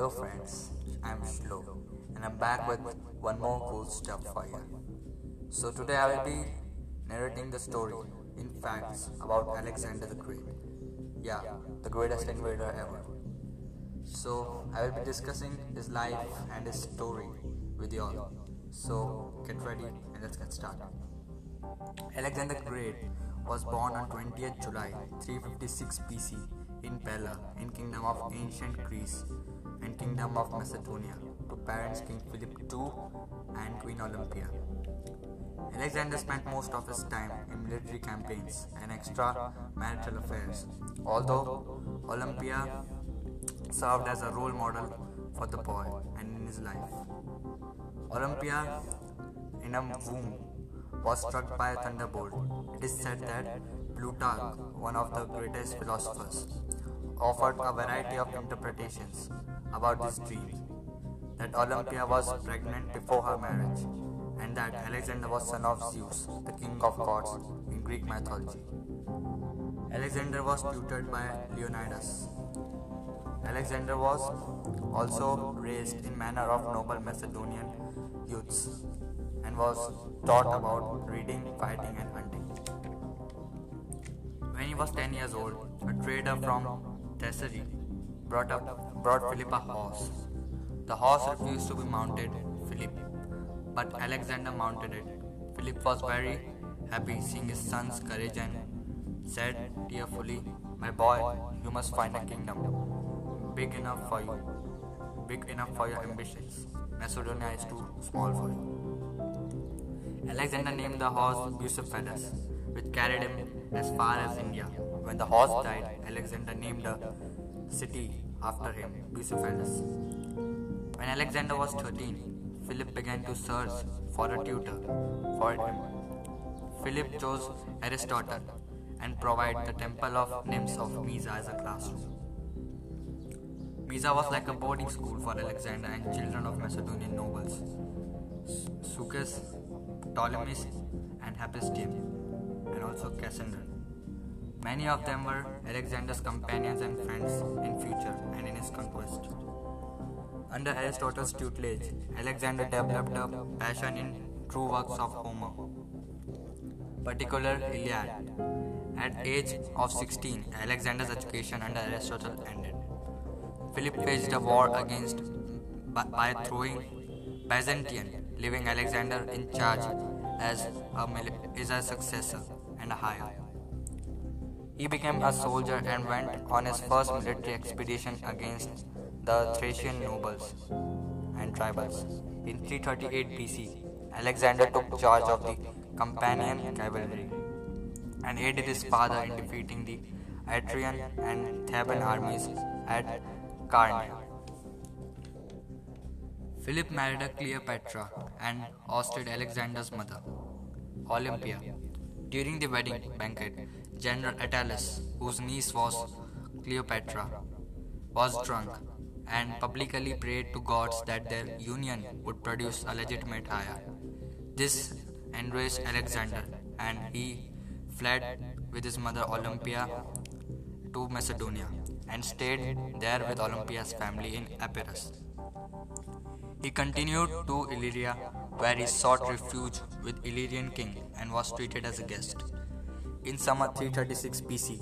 Hello friends, I'm Shlo and I'm back with one more cool stuff for you. So today I will be narrating the story in facts about Alexander the Great. Yeah, the greatest invader ever. So I will be discussing his life and his story with you all. So get ready and let's get started. Alexander the Great was born on 20th July 356 BC in Pella in Kingdom of Ancient Greece and Kingdom of Macedonia to parents King Philip II and Queen Olympia. Alexander spent most of his time in military campaigns and extramarital affairs, although Olympia served as a role model for the boy and in his life. Olympia, in a womb, was struck by a thunderbolt. It is said that Plutarch, one of the greatest philosophers, offered a variety of interpretations about this dream that Olympia was pregnant before her marriage and that Alexander was son of Zeus, the king of gods in Greek mythology. Alexander was tutored by Leonidas. Alexander was also raised in manner of noble Macedonian youths and was taught about reading, fighting and hunting. When he was 10 years old, a trader from Thessaly brought up brought Philip a horse. The horse refused to be mounted, Philip, but Alexander mounted it. Philip was very happy seeing his son's courage and said tearfully, My boy, you must find a kingdom big enough for you, big enough for your ambitions. Macedonia is too small for you. Alexander named the horse Bucephalus, which carried him as far as India. When the horse died, Alexander named a city after him, Bucephalus. When Alexander was 13, Philip began to search for a tutor for him. Philip chose Aristotle and provided the temple of nymphs of Mieza as a classroom. Mieza was like a boarding school for Alexander and children of Macedonian nobles, Sucus, Ptolemies, and Hephaestion, and also Cassander. Many of them were Alexander's companions and friends in future and in his conquest. Under Aristotle's tutelage, Alexander developed a passion in true works of Homer, particularly Iliad. At age of 16, Alexander's education under Aristotle ended. Philip waged a war against by throwing Byzantium, leaving Alexander in charge as a, is a successor and a higher. He became a soldier and went on his first military expedition against the Thracian nobles and tribals. In 338 BC, Alexander took charge of the Companion cavalry and aided his father in defeating the Athenian and Theban armies at Chaeronea. Philip married a Cleopatra and ousted Alexander's mother, Olympia. During the wedding banquet, General Attalus, whose niece was Cleopatra, was drunk and publicly prayed to gods that their union would produce a legitimate heir. This enraged Alexander and he fled with his mother Olympia to Macedonia and stayed there with Olympia's family in Epirus. He continued to Illyria where he sought refuge with Illyrian king and was treated as a guest. In summer 336 BC,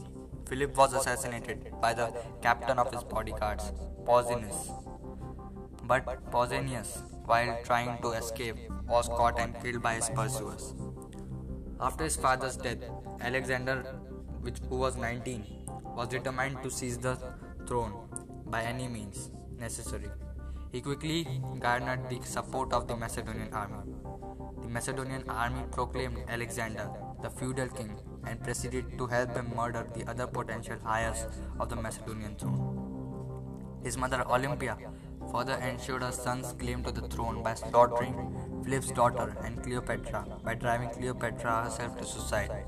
Philip was assassinated by the captain of his bodyguards, Pausanias. But Pausanias, while trying to escape, was caught and killed by his pursuers. After his father's death, Alexander, who was 19, was determined to seize the throne by any means necessary. He quickly garnered the support of the Macedonian army. The Macedonian army proclaimed Alexander the feudal king and proceeded to help him murder the other potential heirs of the Macedonian throne. His mother Olympia further ensured her son's claim to the throne by slaughtering Philip's daughter and Cleopatra by driving Cleopatra herself to suicide.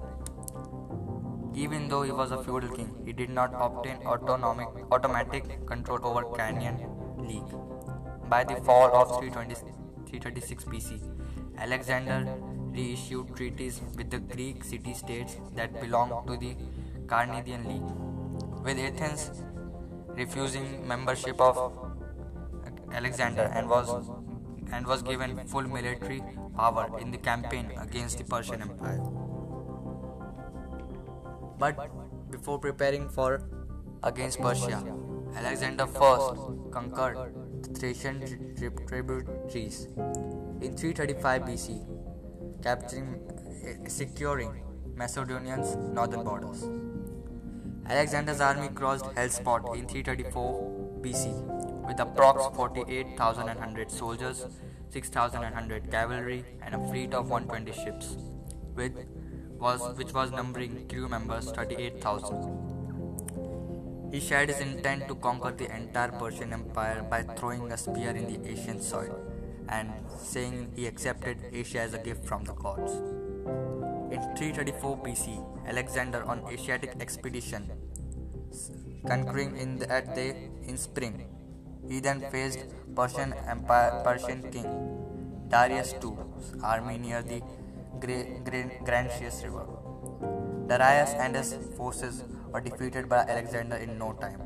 Even though he was a feudal king, he did not obtain autonomic, automatic control over Corinthian League. By the fall of 336 BC, Alexander reissued treaties with the Greek city states that belonged to the Corinthian League, with Athens refusing membership of Alexander and was and was given full military power in the campaign against the Persian Empire. But before preparing for against Persia, Alexander first conquered the Thracian tributaries in 335 BC, capturing eh, securing Macedonian's northern borders. Alexander's army crossed Hellespont in 334 BC with approx 48,100 soldiers, 6,100 cavalry, and a fleet of 120 ships, with was which was numbering crew members 38,000. He shared his intent to conquer the entire Persian Empire by throwing a spear in the Asian soil and saying he accepted Asia as a gift from the gods. In 334 BC, Alexander on Asiatic expedition, conquering in the, at the in spring. He then faced Persian Empire, Persian king Darius II's army near the Granicus River. Darius and his forces were defeated by Alexander in no time,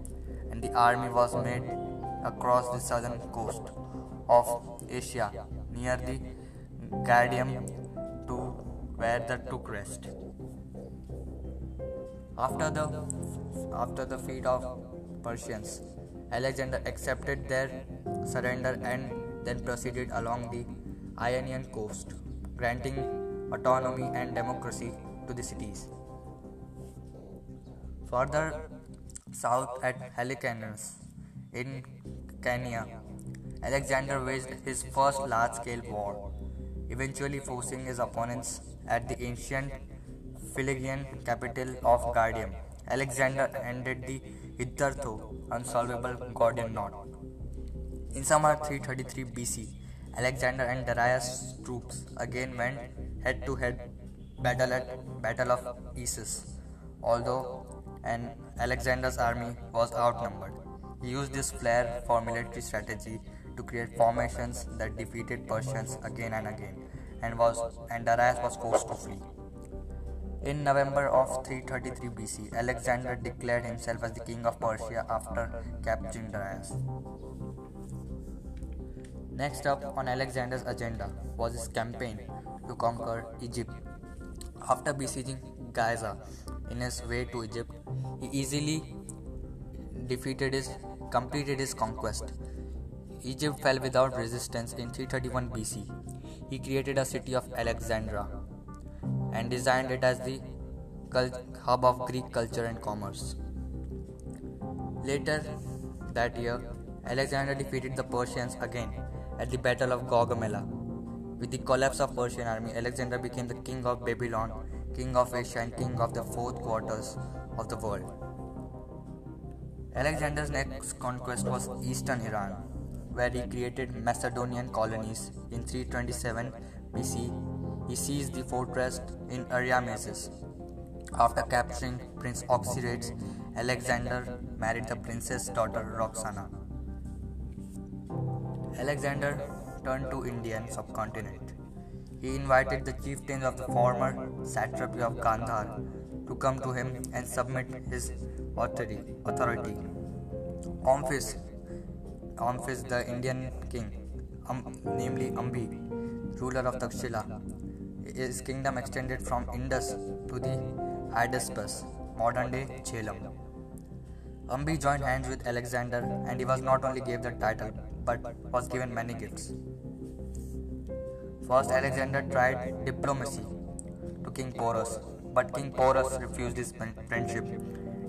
and the army was made across the southern coast of Asia near the Gordium to where the took rest. After the after the feat of Persians, Alexander accepted their surrender and then proceeded along the Ionian coast, granting autonomy and democracy to the cities. Further south at Halicarnassus in Caria, Alexander waged his first large scale war, eventually forcing his opponents at the ancient Phrygian capital of Gordium. Alexander ended the hitherto unsolvable Gordian knot. In summer 333 BC, Alexander and Darius' troops again went head to head battle at Battle of Issus. Although and Alexander's army was outnumbered, he used this flair for military strategy to create formations that defeated Persians again and again, and was and Darius was forced to flee. In November of 333 BC, Alexander declared himself as the king of Persia after capturing Darius. Next up on Alexander's agenda was his campaign to conquer Egypt. After besieging Gaza in his way to Egypt, he easily defeated his completed his conquest Egypt fell without resistance in 331 BC. He created a city of Alexandria and designed it as the hub of Greek culture and commerce. Later that year, Alexander defeated the Persians again at the Battle of Gaugamela. With the collapse of Persian army, Alexander became the king of Babylon, king of Asia, and king of the fourth quarters of the world. Alexander's next conquest was eastern Iran, where he created Macedonian colonies. In 327 BC, he seized the fortress in Ariamazes. After capturing Prince Oxyartes, Alexander married the princess daughter Roxana. Alexander turned to Indian subcontinent. He invited the chieftains of the former satrapy of Gandhar to come to him and submit his authority. authority. Amphis the Indian king, um, namely Ambi, ruler of Takshila. His kingdom extended from Indus to the Hydaspes, modern day Jhelum. Ambi joined hands with Alexander and he was not only given the title but was given many gifts. First, Alexander tried diplomacy to King Porus, but King Porus refused his friendship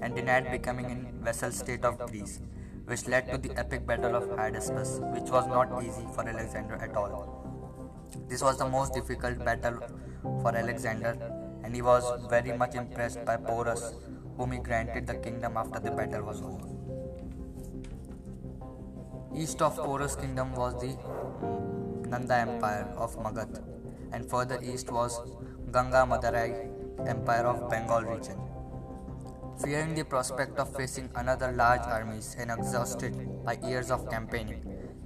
and denied becoming in vassal state of Greece which led to the epic battle of Hydaspes, which was not easy for Alexander at all. This was the most difficult battle for Alexander, and he was very much impressed by Porus, whom he granted the kingdom after the battle was over. East of Porus' kingdom was the Nanda Empire of Magad, and further east was Gangaridai Empire of Bengal region. Fearing the prospect of facing another large armies and exhausted by years of campaigning,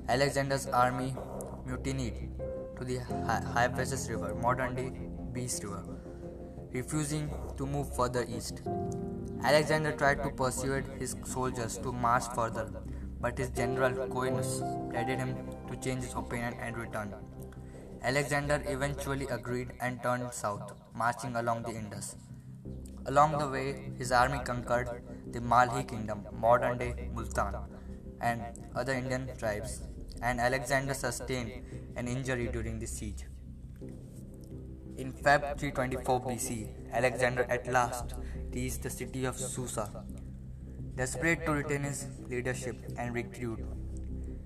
Alexander's army mutinied to the Hyphasis River, modern day Beas River, refusing to move further east. Alexander tried to persuade his soldiers to march further, but his general Coenus pleaded him to change his opinion and return. Alexander eventually agreed and turned south, marching along the Indus. Along the way, his army conquered the Malhi kingdom, modern day Multan, and other Indian tribes, and Alexander sustained an injury during the siege. In Feb 324 BC, Alexander at last reached the city of Susa. Desperate to retain his leadership and recruit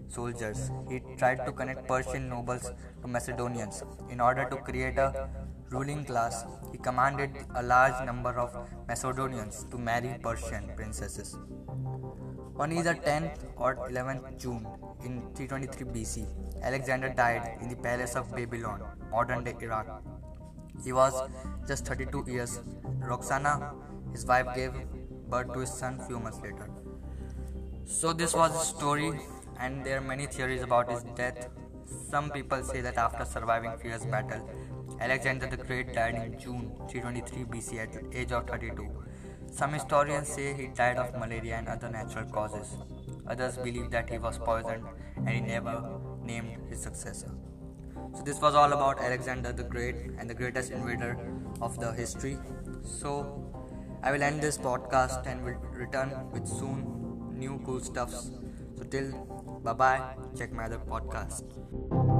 soldiers, he tried to connect Persian nobles to Macedonians. In order to create a ruling class, he commanded a large number of Macedonians to marry Persian princesses. On either 10th or 11th June in 323 BC, Alexander died in the palace of Babylon, modern day Iraq. He was just 32 years. Roxana, his wife, gave birth to his son few months later. So this was his story, and there are many theories about his death. Some people say that after surviving fierce battle, Alexander the Great died in June 323 BC at the age of 32. Some historians say he died of malaria and other natural causes. Others believe that he was poisoned and he never named his successor. So this was all about Alexander the Great and the greatest invader of the history. So I will end this podcast and will return with soon new cool stuffs. So till bye bye. Check my other podcast.